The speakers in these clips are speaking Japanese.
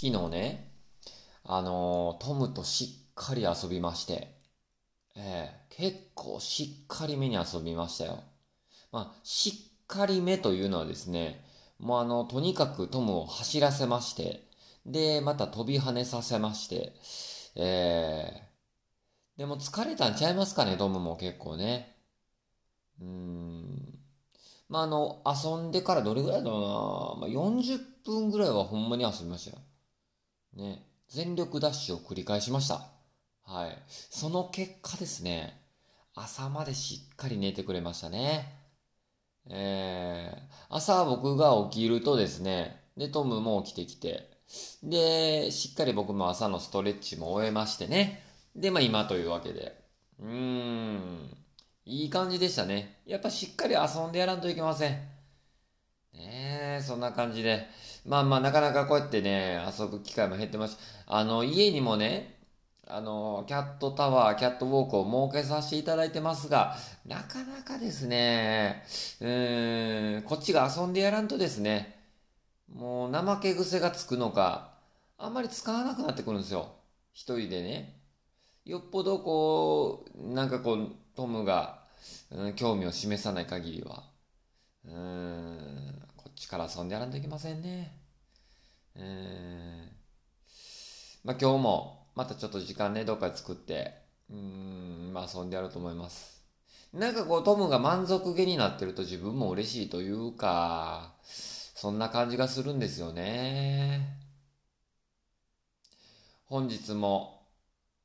昨日ね、あのートムとしっかり遊びまして、ええ結構しっかりめに遊びましたよ。まあ、しっかりめというのはですね、もうあの、とにかくトムを走らせまして、で、また飛び跳ねさせまして、ええでも疲れたんちゃいますかね、トムも結構ね。うーん。まあ、あの、遊んでからどれぐらいだろうな、まあ、40分ぐらいはほんまに遊びましたよ。ね。全力ダッシュを繰り返しました。はい。その結果ですね、朝までしっかり寝てくれましたね。えー、朝僕が起きるとですね、で、トムも起きてきて、で、しっかり僕も朝のストレッチも終えましてね。で、まあ今というわけで。うーん。いい感じでしたね。やっぱしっかり遊んでやらんといけません。ねえ、そんな感じで。まあまあ、なかなかこうやってね、遊ぶ機会も減ってます。あの、家にもね、あの、キャットタワー、キャットウォークを設けさせていただいてますが、なかなかですね、うーん、こっちが遊んでやらんとですね、もう怠け癖がつくのか、あんまり使わなくなってくるんですよ。一人でね。よっぽどこう、なんかこう、トムが、うん、興味を示さない限りは、うーん、こっちから遊んでやらんといけませんね。うーん。まあ今日も、またちょっと時間ね、どっかで作って、うん、まあ遊んでやろうと思います。なんかこう、トムが満足げになってると自分も嬉しいというか、そんな感じがするんですよね。本日も、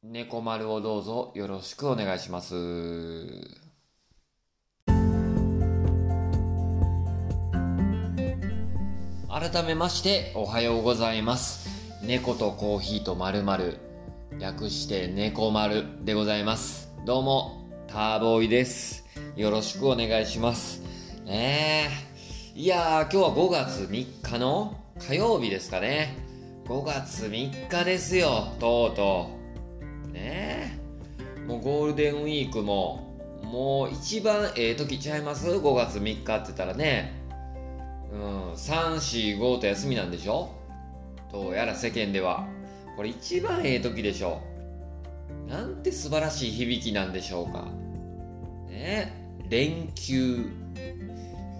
猫丸をどうぞよろしくお願いします。改めましておはようございます。猫とコーヒーとまるまる略して猫丸でございます。どうも、ターボーイです。よろしくお願いします。ねえ。いやー、今日は5月3日の火曜日ですかね。5月3日ですよ、とうとう。ねえ。もうゴールデンウィークも、もう一番ええ時ちゃいます ?5 月3日って言ったらね。うん、3、4、5と休みなんでしょ？どうやら世間では。これ一番ええ時でしょ。なんて素晴らしい響きなんでしょうか。ね連休。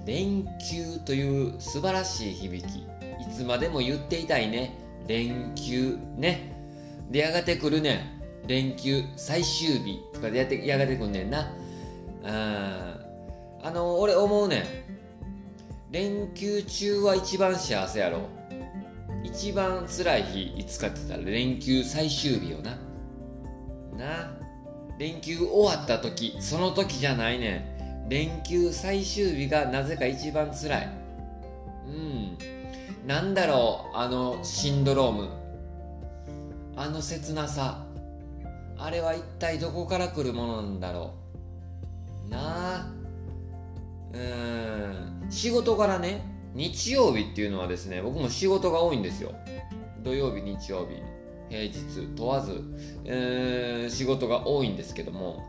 連休という素晴らしい響き。いつまでも言っていたいね。連休。ね。で、やがて来るねん。連休最終日とかでやって、やがてくんねんな。うん。あの、俺思うねん。連休中は一番幸せやろ。一番辛い日いつかって言ったら連休最終日よな。な。連休終わった時、その時じゃないねん。連休最終日がなぜか一番辛い。うん。なんだろう、あのシンドローム。あの切なさ。あれは一体どこから来るものなんだろう。なあ。うん。仕事からね、日曜日っていうのはですね、僕も仕事が多いんですよ。土曜日、日曜日、平日問わず、えー仕事が多いんですけども、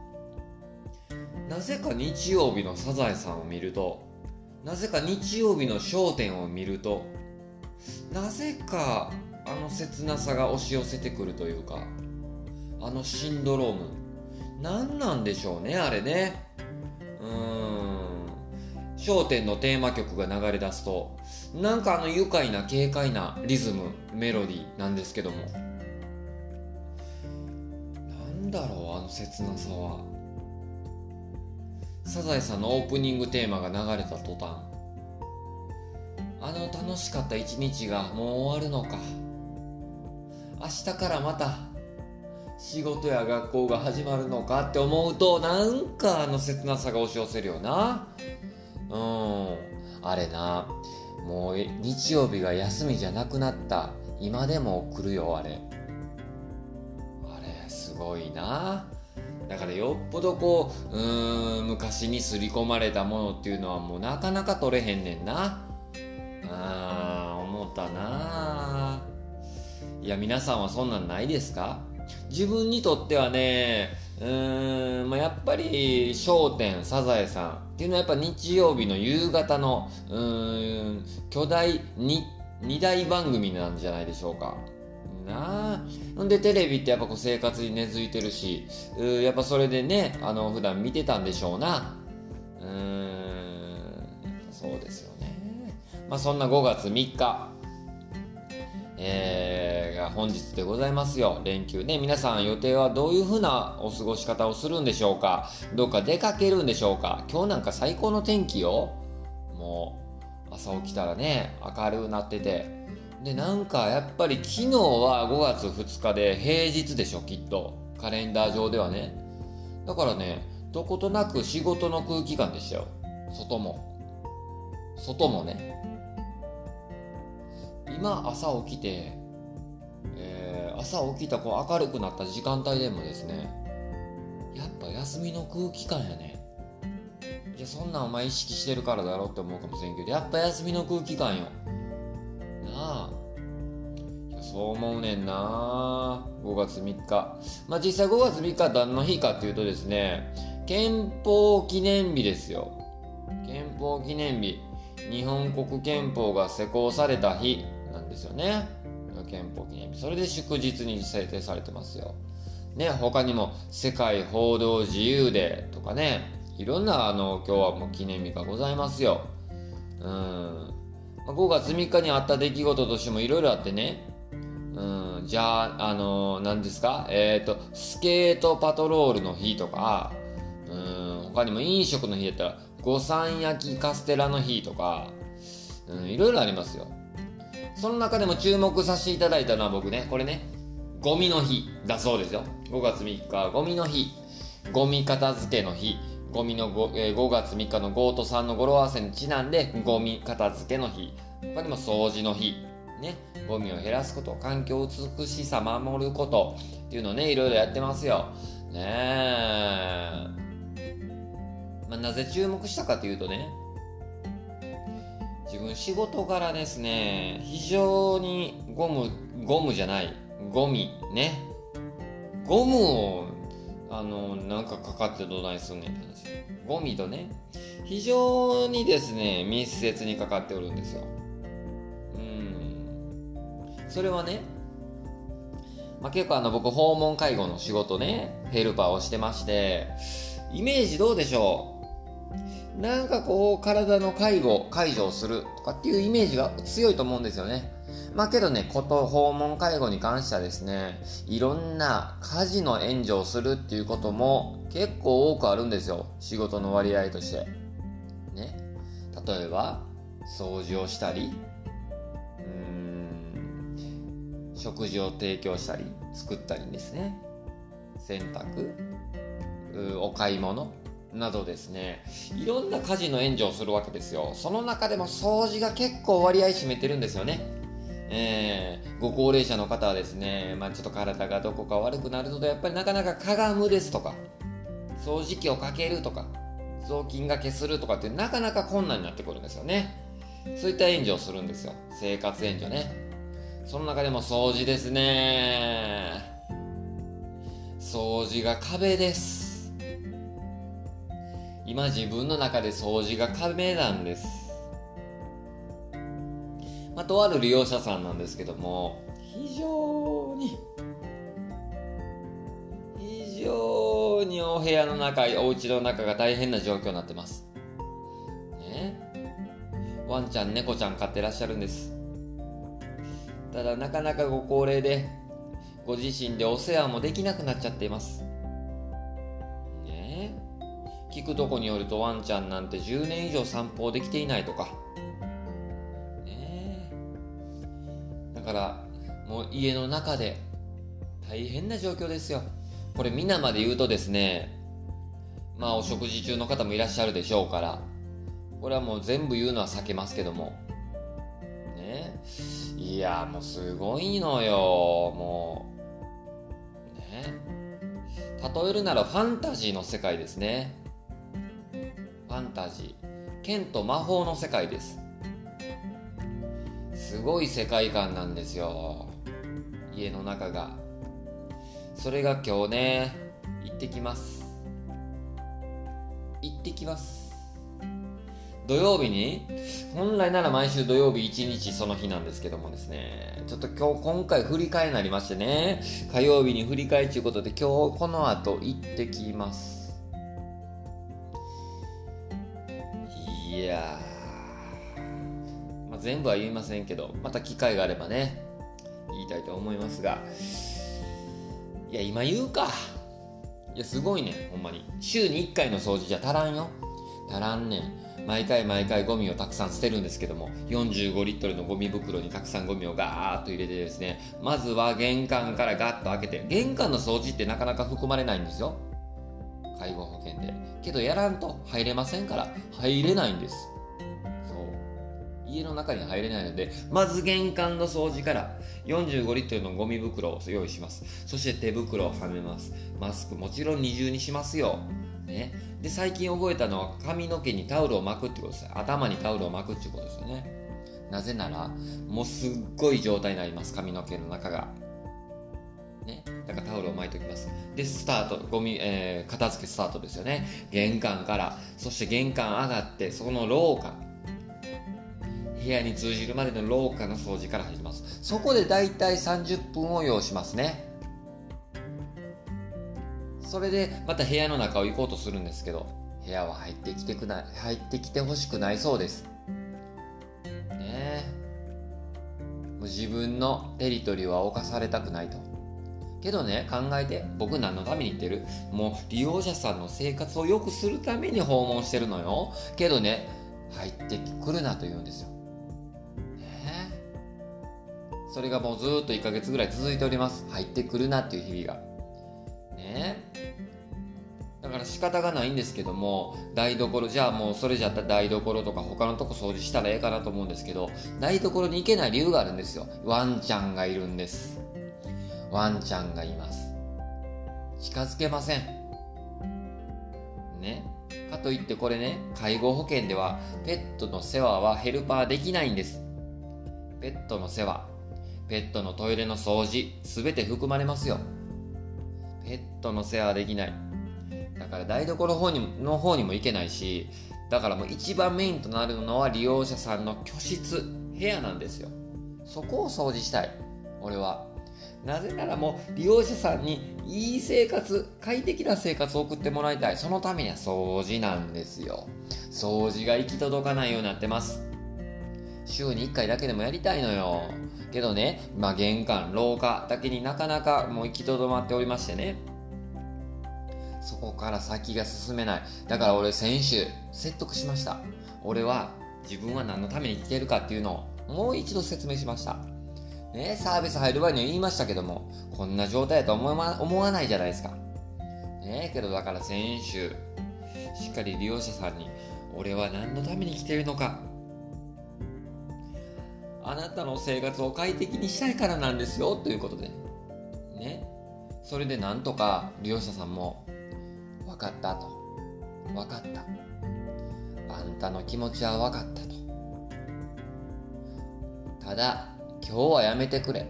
なぜか日曜日のサザエさんを見ると、なぜか日曜日の商店を見ると、なぜかあの切なさが押し寄せてくるというか、あのシンドローム。何なんでしょうね、あれね。うーん。商店のテーマ曲が流れ出すと、なんかあの愉快な軽快なリズム、メロディーなんですけども。なんだろう、あの切なさは。サザエさんのオープニングテーマが流れた途端、あの楽しかった一日がもう終わるのか。明日からまた仕事や学校が始まるのかって思うと、なんかあの切なさが押し寄せるよな。うん。あれな。もう日曜日が休みじゃなくなった。今でも来るよ、あれ。あれ、すごいな。だからよっぽどこう、うん、昔に刷り込まれたものっていうのはもうなかなか取れへんねんな。あー、思ったな。いや、皆さんはそんなんないですか？自分にとってはね、うん、まあ、やっぱり、商店サザエさんっていうのはやっぱ日曜日の夕方の、うん、巨大に、二大番組なんじゃないでしょうか。なあ。んでテレビってやっぱこう生活に根付いてるしうやっぱそれでねあの普段見てたんでしょうな。うーんそうですよね。まあそんな5月3日。えー、が本日でございますよ。連休ね皆さん予定はどういう風なお過ごし方をするんでしょうか？どっか出かけるんでしょうか？今日なんか最高の天気よ。もう朝起きたらね明るくなってて。でなんかやっぱり昨日は5月2日で平日でしょきっと。カレンダー上ではね。だからねどことなく仕事の空気感でしたよ。外も。外もね。今朝起きて、えー、朝起きたこう明るくなった時間帯でもですねやっぱ休みの空気感やね。いやそんなんお前意識してるからだろうって思うかもしれんけどやっぱ休みの空気感よ。なあ。いやそう思うねんな。5月3日。まあ実際5月3日は何の日かっていうとですね憲法記念日ですよ。憲法記念日。日本国憲法が施行された日。なんですよね。憲法記念日。それで祝日に制定されてますよ。ね他にも世界報道自由デーとかねいろんなあの今日はもう記念日がございますよ。うん。5月3日にあった出来事としてもいろいろあってね。うん。じゃああの何ですか？えっ、ー、とスケートパトロールの日とか。うん。他にも飲食の日やったら五三焼きカステラの日とか、うん、いろいろありますよ。その中でも注目させていただいたのは僕ね、これね、ゴミの日だそうですよ。5月3日は、ゴミの日。ゴミ片付けの日。ゴミの 5,、えー、5月3日の5と3の語呂合わせにちなんで、ゴミ片付けの日。他にも掃除の日。ね。ゴミを減らすこと、環境美しさ守ることっていうのをね、いろいろやってますよ。ねえ。まあ、なぜ注目したかというとね、自分仕事柄ですね、非常にゴム、ゴムじゃない、ゴミね。ゴムを、あの、なんかかかってどないすんねんって話。ゴミとね、非常にですね、密接にかかっておるんですよ。うん。それはね、まあ、結構あの僕訪問介護の仕事ね、ヘルパーをしてまして、イメージどうでしょう？なんかこう体の介護介助をするとかっていうイメージが強いと思うんですよね。まあけどねこと訪問介護に関してはですねいろんな家事の援助をするっていうことも結構多くあるんですよ。仕事の割合として。ね。例えば掃除をしたりうん食事を提供したり作ったりですね。洗濯お買い物。などですね、いろんな家事の援助をするわけですよ。その中でも掃除が結構割合占めてるんですよね。えー、ご高齢者の方はですね、まあ、ちょっと体がどこか悪くなるので、やっぱりなかなかかがむですとか、掃除機をかけるとか、雑巾がけするとかってなかなか困難になってくるんですよね。そういった援助をするんですよ。生活援助ね。その中でも掃除ですね。掃除が壁です。今自分の中で掃除が壁なんです。まあ、とある利用者さんなんですけども、非常に、非常にお部屋の中、お家の中が大変な状況になってます。ね。ワンちゃん、猫ちゃん飼ってらっしゃるんです。ただ、なかなかご高齢で、ご自身でお世話もできなくなっちゃっています。聞くとこによるとワンちゃんなんて10年以上散歩できていないとか。ねだから、もう家の中で大変な状況ですよ。これ皆まで言うとですね、まあお食事中の方もいらっしゃるでしょうから、これはもう全部言うのは避けますけども。ねいや、もうすごいのよ、もう。ね例えるならファンタジーの世界ですね。ファンタジー。剣と魔法の世界です。すごい世界観なんですよ。家の中が。それが今日ね行ってきます。行ってきます。土曜日に？本来なら毎週土曜日1日その日なんですけどもですね。ちょっと今日今回振り替えになりましてね。火曜日に振り替えということで今日この後行ってきます。いやまあ、全部は言いませんけどまた機会があればね言いたいと思いますが。いや今言うか。いやすごいねほんまに。週に1回の掃除じゃ足らんよ。足らんねん。毎回毎回ゴミをたくさん捨てるんですけども45リットルのゴミ袋にたくさんゴミをガーッと入れてですねまずは玄関からガッと開けて玄関の掃除ってなかなか含まれないんですよ。介護保険で。けどやらんと入れませんから入れないんです。そう。家の中に入れないのでまず玄関の掃除から45リットルのゴミ袋を用意します。そして手袋をはめます。マスクもちろん二重にしますよ。ね。で最近覚えたのは髪の毛にタオルを巻くってことです。頭にタオルを巻くってことですよね。なぜならもうすっごい状態になります髪の毛の中が。ね、だからタオルを巻いておきます。でスタート。ゴミ、えー、片付けスタートですよね。玄関から。そして玄関上がってその廊下。部屋に通じるまでの廊下の掃除から始めます。そこでだいたい30分を要しますね。それでまた部屋の中を行こうとするんですけど部屋は入ってきてくない入ってきてほしくないそうです。ね。もう自分のテリトリーは侵されたくないと。けどね考えて僕何のために言ってる？もう利用者さんの生活を良くするために訪問してるのよ。けどね入ってくるなと言うんですよ。ねそれがもうずっと1ヶ月ぐらい続いております。入ってくるなっていう日々が。ね。だから仕方がないんですけども台所じゃあもうそれじゃった台所とか他のとこ掃除したらええかなと思うんですけど台所に行けない理由があるんですよ。ワンちゃんがいるんです。ワンちゃんがいます。近づけません。ね。かといってこれね介護保険ではペットの世話はヘルパーできないんです。ペットの世話。ペットのトイレの掃除全て含まれますよ。ペットの世話できない。だから台所の方にの方にも行けないしだからもう一番メインとなるのは利用者さんの居室部屋なんですよ。そこを掃除したい。俺は。なぜならもう利用者さんにいい生活快適な生活を送ってもらいたい。そのためには掃除なんですよ。掃除が行き届かないようになってます。週に1回だけでもやりたいのよ。けどね、まあ、玄関廊下だけになかなかもう行きとどまっておりましてね。そこから先が進めない。だから俺先週説得しました。俺は自分は何のために来てるかっていうのをもう一度説明しました。ねサービス入る前には言いましたけどもこんな状態だと思わ思わないじゃないですか。ねけどだから先週しっかり利用者さんに俺は何のために来てるのか。あなたの生活を快適にしたいからなんですよということで。ね。それでなんとか利用者さんも分かったと。分かった。あんたの気持ちは分かったと。ただ今日はやめてくれ。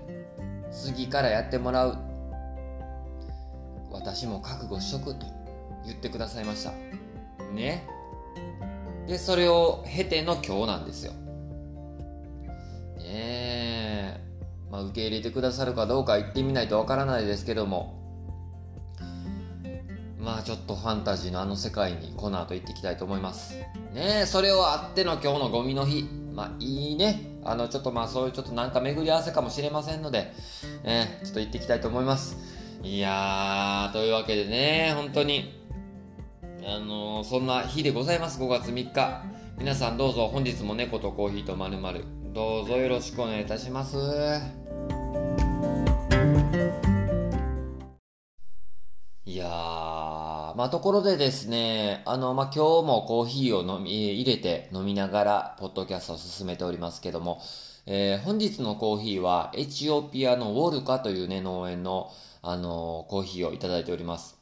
次からやってもらう。私も覚悟しとくと言ってくださいました。ね。でそれを経ての今日なんですよ。ねえ。まあ受け入れてくださるかどうか言ってみないとわからないですけども。まあちょっとファンタジーのあの世界にこの後行っていきたいと思います。ねえ。それをあっての今日のゴミの日。まあいいね。あのちょっとまあそういうちょっとなんか巡り合わせかもしれませんので、えー、ちょっと行っていきたいと思います。いやーというわけでね本当にあのー、そんな日でございます。5月3日。皆さんどうぞ本日も猫とコーヒーとまるまるどうぞよろしくお願いいたします。まあ、ところでですね、あの、まあ、今日もコーヒーを飲み、入れて飲みながら、ポッドキャストを進めておりますけども、えー、本日のコーヒーは、エチオピアのウォルカというね、農園の、あのー、コーヒーをいただいております。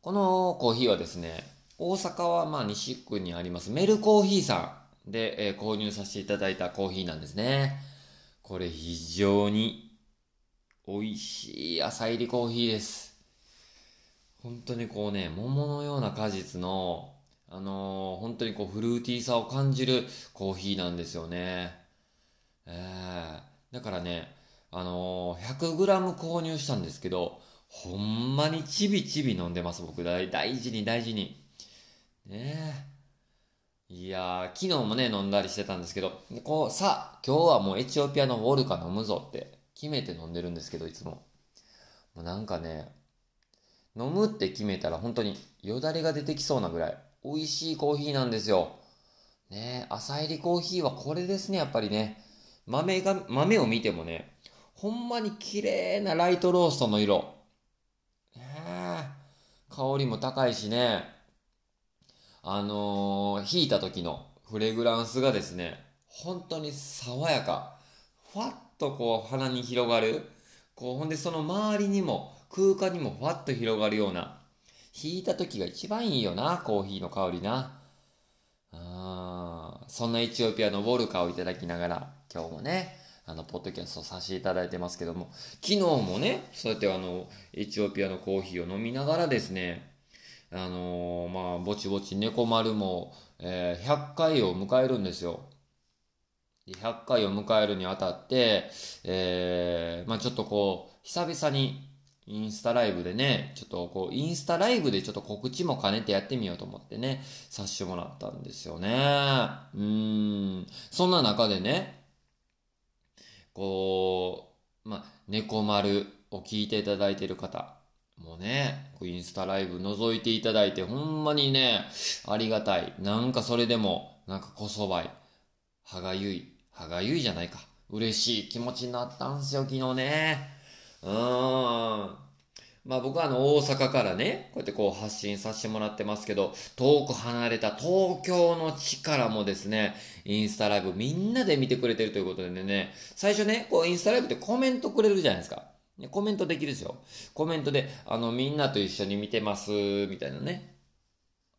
このコーヒーはですね、大阪はま西区にありますメルコーヒーさんで、えー、購入させていただいたコーヒーなんですね。これ非常に美味しい朝入りコーヒーです。本当にこうね、桃のような果実の、あのー、本当にこうフルーティーさを感じるコーヒーなんですよね。えー、だからね、あのー、100g 購入したんですけど、ほんまにちびちび飲んでます、僕。大事に大事に。ねえいやー、昨日もね、飲んだりしてたんですけど、こう、さあ、今日はもうエチオピアのウォルカ飲むぞって決めて飲んでるんですけど、いつも。もうなんかね、飲むって決めたら本当によだれが出てきそうなぐらい美味しいコーヒーなんですよ。ね朝入りコーヒーはこれですね、やっぱりね。豆が、豆を見てもね、ほんまに綺麗なライトローストの色。ね香りも高いしね。あのー、引いた時のフレグランスがですね、本当に爽やか。ふわっとこう鼻に広がる。こう、ほんでその周りにも、空間にもふわっと広がるような。引いた時が一番いいよな、コーヒーの香りな。あそんなエチオピアのウォルカをいただきながら、今日もね、あの、ポッドキャストさせていただいてますけども、昨日もね、そうやってあの、エチオピアのコーヒーを飲みながらですね、あのー、まあ、ぼちぼち猫丸も、えー、100回を迎えるんですよ。100回を迎えるにあたって、えー、まあちょっとこう、久々にインスタライブでね、ちょっとこう、インスタライブでちょっと告知も兼ねてやってみようと思ってね、させてもらったんですよね。うん。そんな中でね、こう、ま、猫丸を聞いていただいている方、もうね、インスタライブ覗いていただいて、ほんまにね、ありがたい。なんかそれでも、なんかこそばい。歯がゆい。歯がゆいじゃないか。嬉しい気持ちになったんすよ、昨日ね。うーん。まあ僕はあの大阪からね、こうやってこう発信させてもらってますけど、遠く離れた東京の地からもですね、インスタライブみんなで見てくれてるということでね、最初ね、こうインスタライブってコメントくれるじゃないですか。コメントできるですよ。コメントで、あの、みんなと一緒に見てます、みたいなね。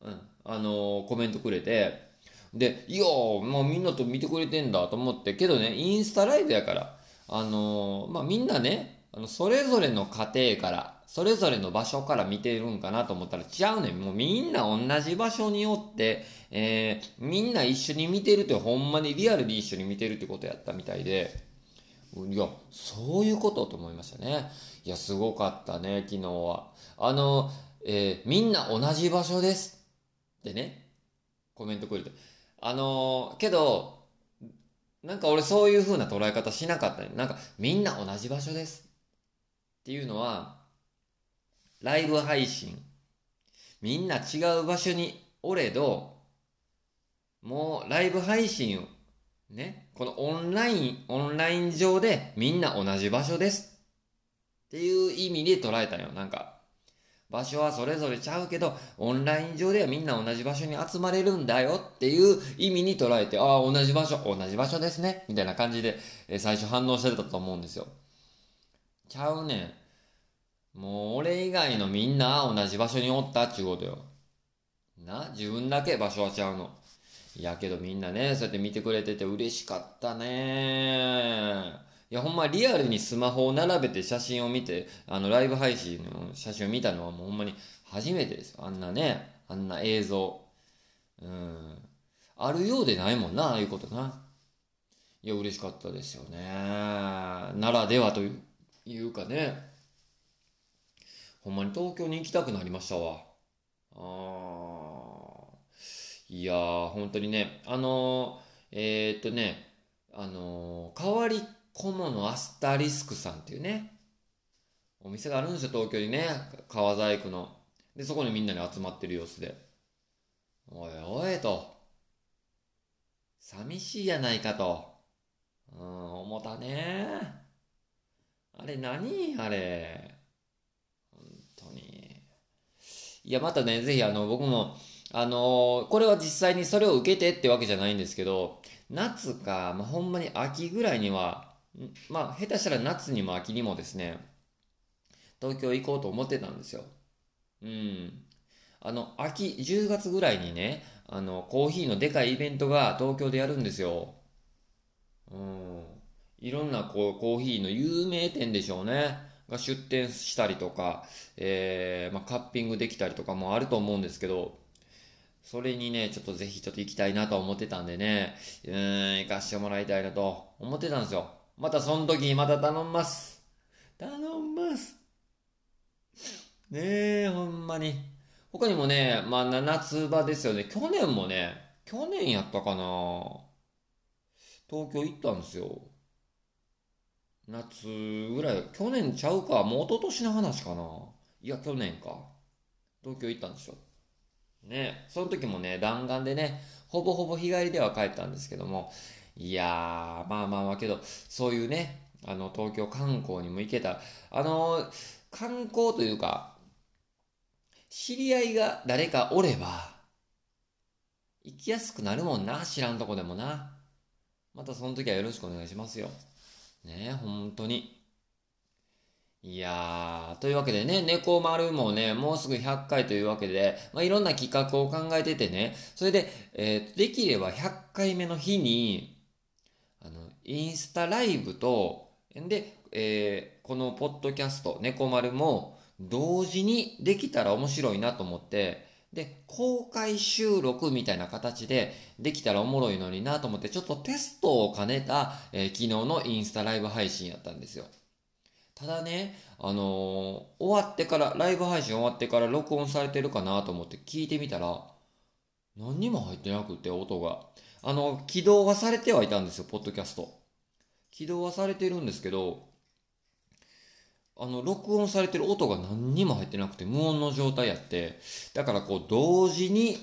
うん。あのー、コメントくれて、で、いやもうみんなと見てくれてんだと思って、けどね、インスタライブやから、あのー、まあ、みんなね、あの、それぞれの家庭から、それぞれの場所から見てるんかなと思ったら違うねん。もうみんな同じ場所におって、えー、みんな一緒に見てるってほんまにリアルに一緒に見てるってことやったみたいで、いや、そういうことと思いましたね。いや、すごかったね、昨日は。あの、えー、みんな同じ場所です。ってね、コメントくれて。あのー、けど、なんか俺そういう風な捉え方しなかったね。なんか、みんな同じ場所です。っていうのは、ライブ配信。みんな違う場所におれど、もうライブ配信ね、このオンライン、オンライン上でみんな同じ場所です。っていう意味で捉えたよ。なんか、場所はそれぞれちゃうけど、オンライン上ではみんな同じ場所に集まれるんだよっていう意味に捉えて、ああ、同じ場所、同じ場所ですね。みたいな感じで、え最初反応してたと思うんですよ。ちゃうねん。もう俺以外のみんな同じ場所におったっちゅうことよ。な、自分だけ場所はちゃうの。いやけどみんなね、そうやって見てくれてて嬉しかったね。いやほんまリアルにスマホを並べて写真を見て、あのライブ配信の写真を見たのはもうほんまに初めてですよ。あんなね、あんな映像。うん。あるようでないもんな、ああいうことな。いや、嬉しかったですよね。ならではというかね。ほんまに東京に行きたくなりましたわ。ああ。いやー、本当にね、あのー、えー、っとね、あのー、変わり小物アスタリスクさんっていうね、お店があるんですよ、東京にね、川細工の。で、そこにみんなに集まってる様子で。おいおいと。寂しいやないかと。うん、思たね。あれ何？あれ。本当に。いや、またね、ぜひあの、僕も、あの、これは実際にそれを受けてってわけじゃないんですけど、夏か、まあ、ほんまに秋ぐらいには、まあ、下手したら夏にも秋にもですね、東京行こうと思ってたんですよ。うん。あの、秋、10月ぐらいにね、あの、コーヒーのでかいイベントが東京でやるんですよ。うん。いろんなこうコーヒーの有名店でしょうね。が出店したりとか、えー、まあ、カッピングできたりとかもあると思うんですけど、それにね、ちょっとぜひちょっと行きたいなと思ってたんでね、うん、行かしてもらいたいなと思ってたんですよ。またその時にまた頼みます。頼んます。ねえ、ほんまに。他にもね、まあ、夏場ですよね。去年もね、去年やったかな東京行ったんですよ。夏ぐらい、去年ちゃうか、もう一昨年の話かな。いや、去年か。東京行ったんですよ。ね、その時もね、弾丸でね、ほぼほぼ日帰りでは帰ったんですけども、いやー、まあまあまあけど、そういうね、あの、東京観光にも行けた。あの、観光というか、知り合いが誰かおれば、行きやすくなるもんな、知らんとこでもな。またその時はよろしくお願いしますよ。ね、本当に。いやー、というわけでね、猫丸もね、もうすぐ100回というわけで、まあ、いろんな企画を考えててね、それで、えー、できれば100回目の日に、あの、インスタライブと、で、えー、このポッドキャスト、猫丸も、同時にできたら面白いなと思って、で、公開収録みたいな形でできたらおもろいのになと思って、ちょっとテストを兼ねた、えー、昨日のインスタライブ配信やったんですよ。ただね、あのー、終わってから、ライブ配信終わってから録音されてるかなと思って聞いてみたら、何にも入ってなくて、音が。あの、起動はされてはいたんですよ、ポッドキャスト。起動はされてるんですけど、あの、録音されてる音が何にも入ってなくて無音の状態やって、だからこう、同時に、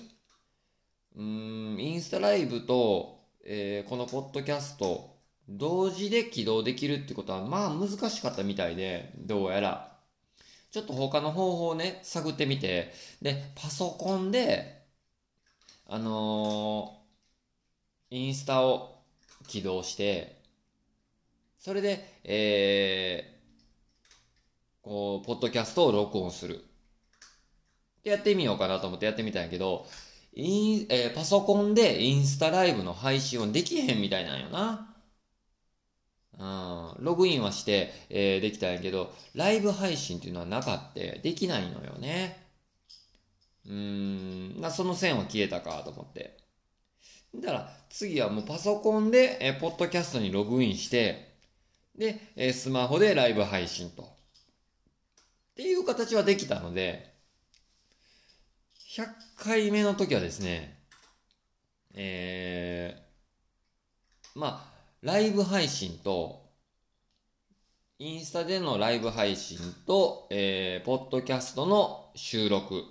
うん、インスタライブと、えー、このポッドキャスト、同時で起動できるってことは、まあ難しかったみたいで、どうやら。ちょっと他の方法をね、探ってみて、で、パソコンで、あのー、インスタを起動して、それで、えー、こう、ポッドキャストを録音する。で、やってみようかなと思ってやってみたんやけど、イン、えー、パソコンでインスタライブの配信をできへんみたいなんよな。うん、ログインはして、えー、できたんやけど、ライブ配信っていうのはなかって、できないのよね。うーん、なその線は消えたかと思って。だから、次はもうパソコンで、えー、ポッドキャストにログインして、で、えー、スマホでライブ配信と。っていう形はできたので、100回目の時はですね、えー、まあ、ライブ配信と、インスタでのライブ配信と、えー、ポッドキャストの収録。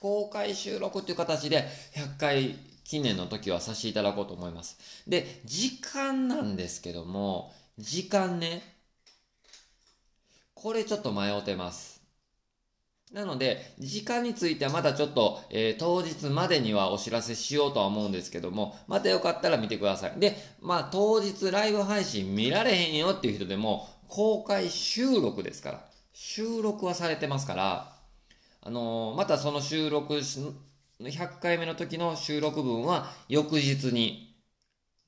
公開収録っていう形で100回記念の時はさせていただこうと思います。で、時間なんですけども、時間ね、これちょっと迷ってます。なので、時間についてはまだちょっと、えー、当日までにはお知らせしようとは思うんですけども、またよかったら見てください。で、まあ当日ライブ配信見られへんよっていう人でも、公開収録ですから、収録はされてますから、あのー、またその収録100回目の時の収録分は翌日に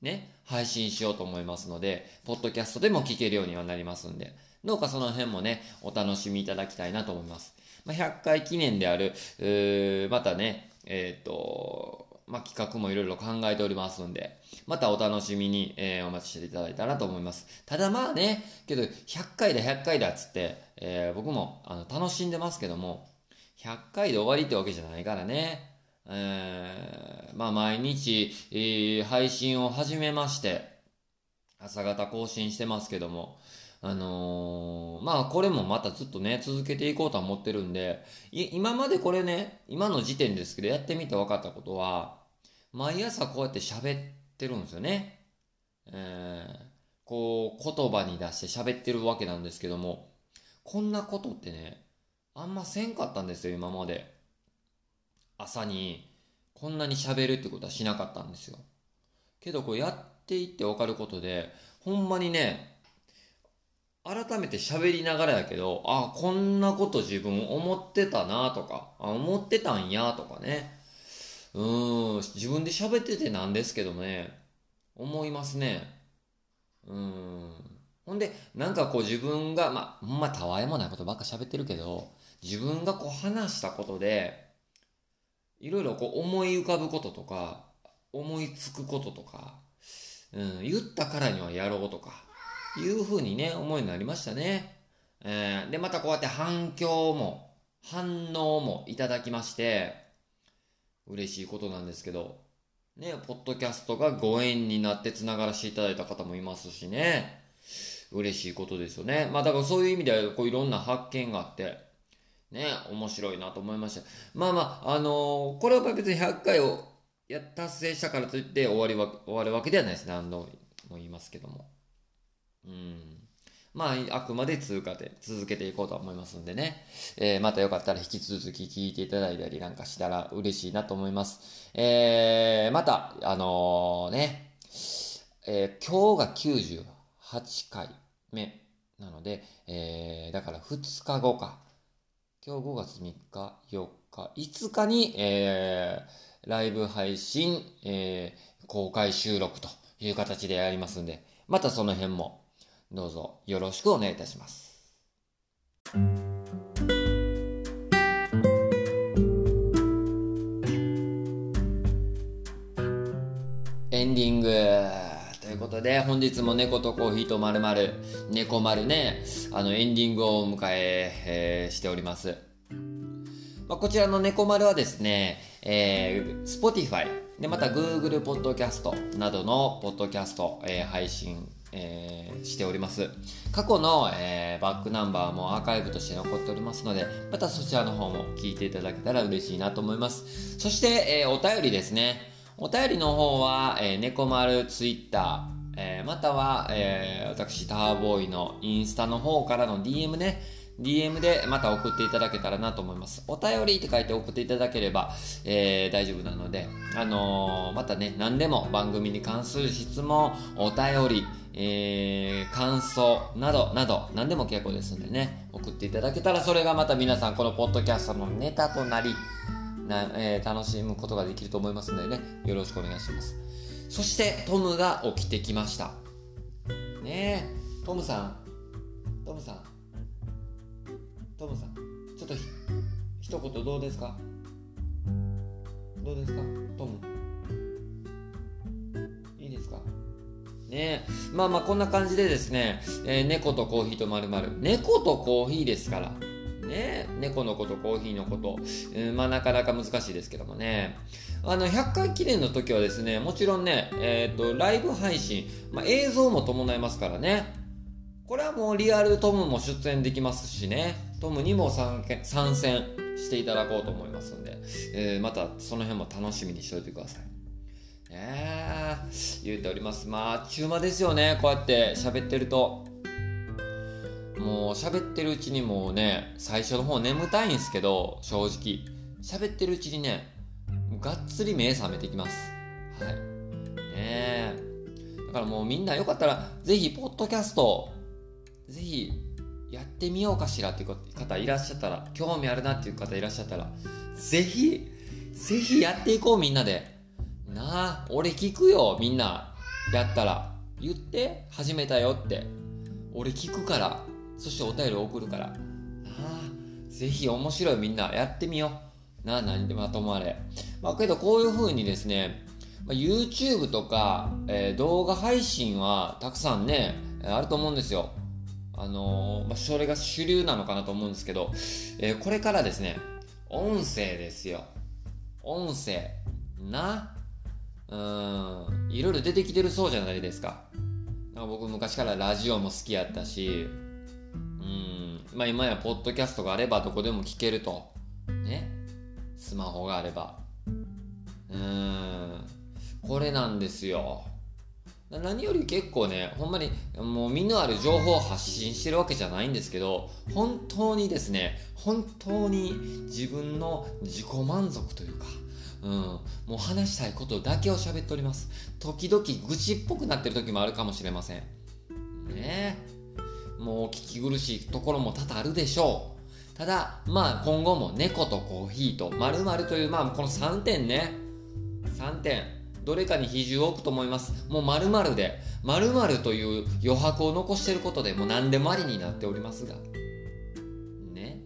ね、配信しようと思いますので、ポッドキャストでも聞けるようにはなりますんで、どうかその辺もね、お楽しみいただきたいなと思います。まあ、100回記念である、またね、えっ、ー、と、まあ、企画もいろいろ考えておりますんで、またお楽しみに、えー、お待ちしていただいたらと思います。ただまあね、けど100回だ100回だっつって、えー、僕もあの楽しんでますけども、100回で終わりってわけじゃないからね。えー、まあ毎日、えー、配信を始めまして、朝方更新してますけども、あのー、まあこれもまたずっとね、続けていこうとは思ってるんで、今までこれね、今の時点ですけど、やってみて分かったことは、毎朝こうやって喋ってるんですよね。えー、こう言葉に出して喋ってるわけなんですけども、こんなことってね、あんませんかったんですよ、今まで。朝にこんなに喋るってことはしなかったんですよ。けどこうやっていって分かることで、ほんまにね、改めて喋りながらやけど、あ、こんなこと自分思ってたなとか、あ、思ってたんやとかね。うん、自分で喋っててなんですけどね、思いますね。うん。ほんで、なんかこう自分が、まあ、ほんまたわいもないことばっか喋ってるけど、自分がこう話したことで、いろいろこう思い浮かぶこととか、思いつくこととか、うん、言ったからにはやろうとか、いうふうにね、思いになりましたね。えー、で、またこうやって反響も、反応もいただきまして、嬉しいことなんですけど、ね、ポッドキャストがご縁になって繋がらせていただいた方もいますしね、嬉しいことですよね。まあだからそういう意味では、こういろんな発見があって、ね、面白いなと思いました。まあまあ、あのー、これは別に100回をや達成したからといって終わりは、終わるわけではないです。何度も言いますけども。うん。まあ、あくまで通過で続けていこうと思いますんでね。えー、またよかったら引き続き聞いていただいたりなんかしたら嬉しいなと思います。えー、また、あのー、ね、えー、今日が98回目なので、えー、だから2日後か。今日5月3日、4日、5日に、えー、ライブ配信、えー、公開収録という形でやりますんで、またその辺もどうぞよろしくお願いいたします。エンディングということで、本日も猫とコーヒーとまるまる、猫丸ね、あの、エンディングをお迎ええー、しております。まあ、こちらの猫丸はですね、えー、Spotify、で、また Google Podcast などのポッドキャスト、えー、配信えー、しております。過去の、えー、バックナンバーもアーカイブとして残っておりますので、またそちらの方も聞いていただけたら嬉しいなと思います。そして、えー、お便りですね。お便りの方は、え、猫丸ツイッター、えー、または、えー、私、ターボーイのインスタの方からの DM ね、DM でまた送っていただけたらなと思います。お便りって書いて送っていただければ、えー、大丈夫なので、あのー、またね、何でも番組に関する質問、お便り、えー、感想などなど何でも結構ですんでね送っていただけたらそれがまた皆さんこのポッドキャストのネタとなりな、えー、楽しむことができると思いますのでねよろしくお願いします。そしてトムが起きてきました。ねえトムさん。トムさん。トムさんちょっと一言どうですか？どうですか？トム。いいですか？ねまあまあこんな感じでですね、えー、猫とコーヒーとまるまる猫とコーヒーですから。ね猫のことコーヒーのこと、えー、まあなかなか難しいですけどもね。あの100回記念の時はですねもちろんねえっ、ー、とライブ配信、まあ、映像も伴いますからね。これはもうリアルトムも出演できますしね。トムにも参戦していただこうと思いますんで、えー、またその辺も楽しみにしておいてください。ね言うております。まああっちゅう間ですよねこうやって喋ってると。もう喋ってるうちにもうね最初の方眠たいんですけど正直。喋ってるうちにねがっつり目覚めてきます。はい。ねえ。だからもうみんなよかったらぜひポッドキャストぜひやってみようかしらっていう方いらっしゃったら興味あるなっていう方いらっしゃったらぜひぜひやっていこうみんなでなあ、俺聞くよ、みんな。やったら。言って、始めたよって。俺聞くから。そしてお便り送るから。なあ、ぜひ面白いみんなやってみよう。なあ、何でまともあれ。まあけどこういう風にですね、YouTube とか、えー、動画配信はたくさんね、あると思うんですよ。あの、まあ、それが主流なのかなと思うんですけど、えー、これからですね、音声ですよ。音声。な。うん、いろいろ出てきてるそうじゃないですか。なんか僕昔からラジオも好きやったし、うん、まあ今やポッドキャストがあればどこでも聞けると。ね。スマホがあれば。うん、これなんですよ。何より結構ね、ほんまにもう身のある情報を発信してるわけじゃないんですけど、本当にですね、本当に自分の自己満足というか、うん、もう話したいことだけを喋っております。時々愚痴っぽくなってる時もあるかもしれません。ねえもう聞き苦しいところも多々あるでしょう。ただ、まあ今後も猫とコーヒーと〇〇という、まあこの3点ね。3点。どれかに比重を置くと思います。もう〇〇で、〇〇という余白を残していることでもう何でもありになっておりますが。ね。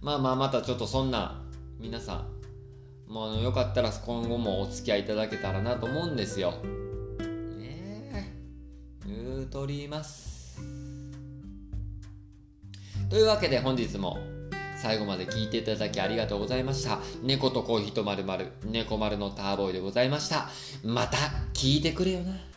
まあまあまたちょっとそんな皆さんもうよかったら今後もお付き合いいただけたらなと思うんですよ。ねえ。言うとります。というわけで本日も最後まで聞いていただきありがとうございました。猫とコーヒーとまるまる、猫丸のターボーイでございました。また聞いてくれよな。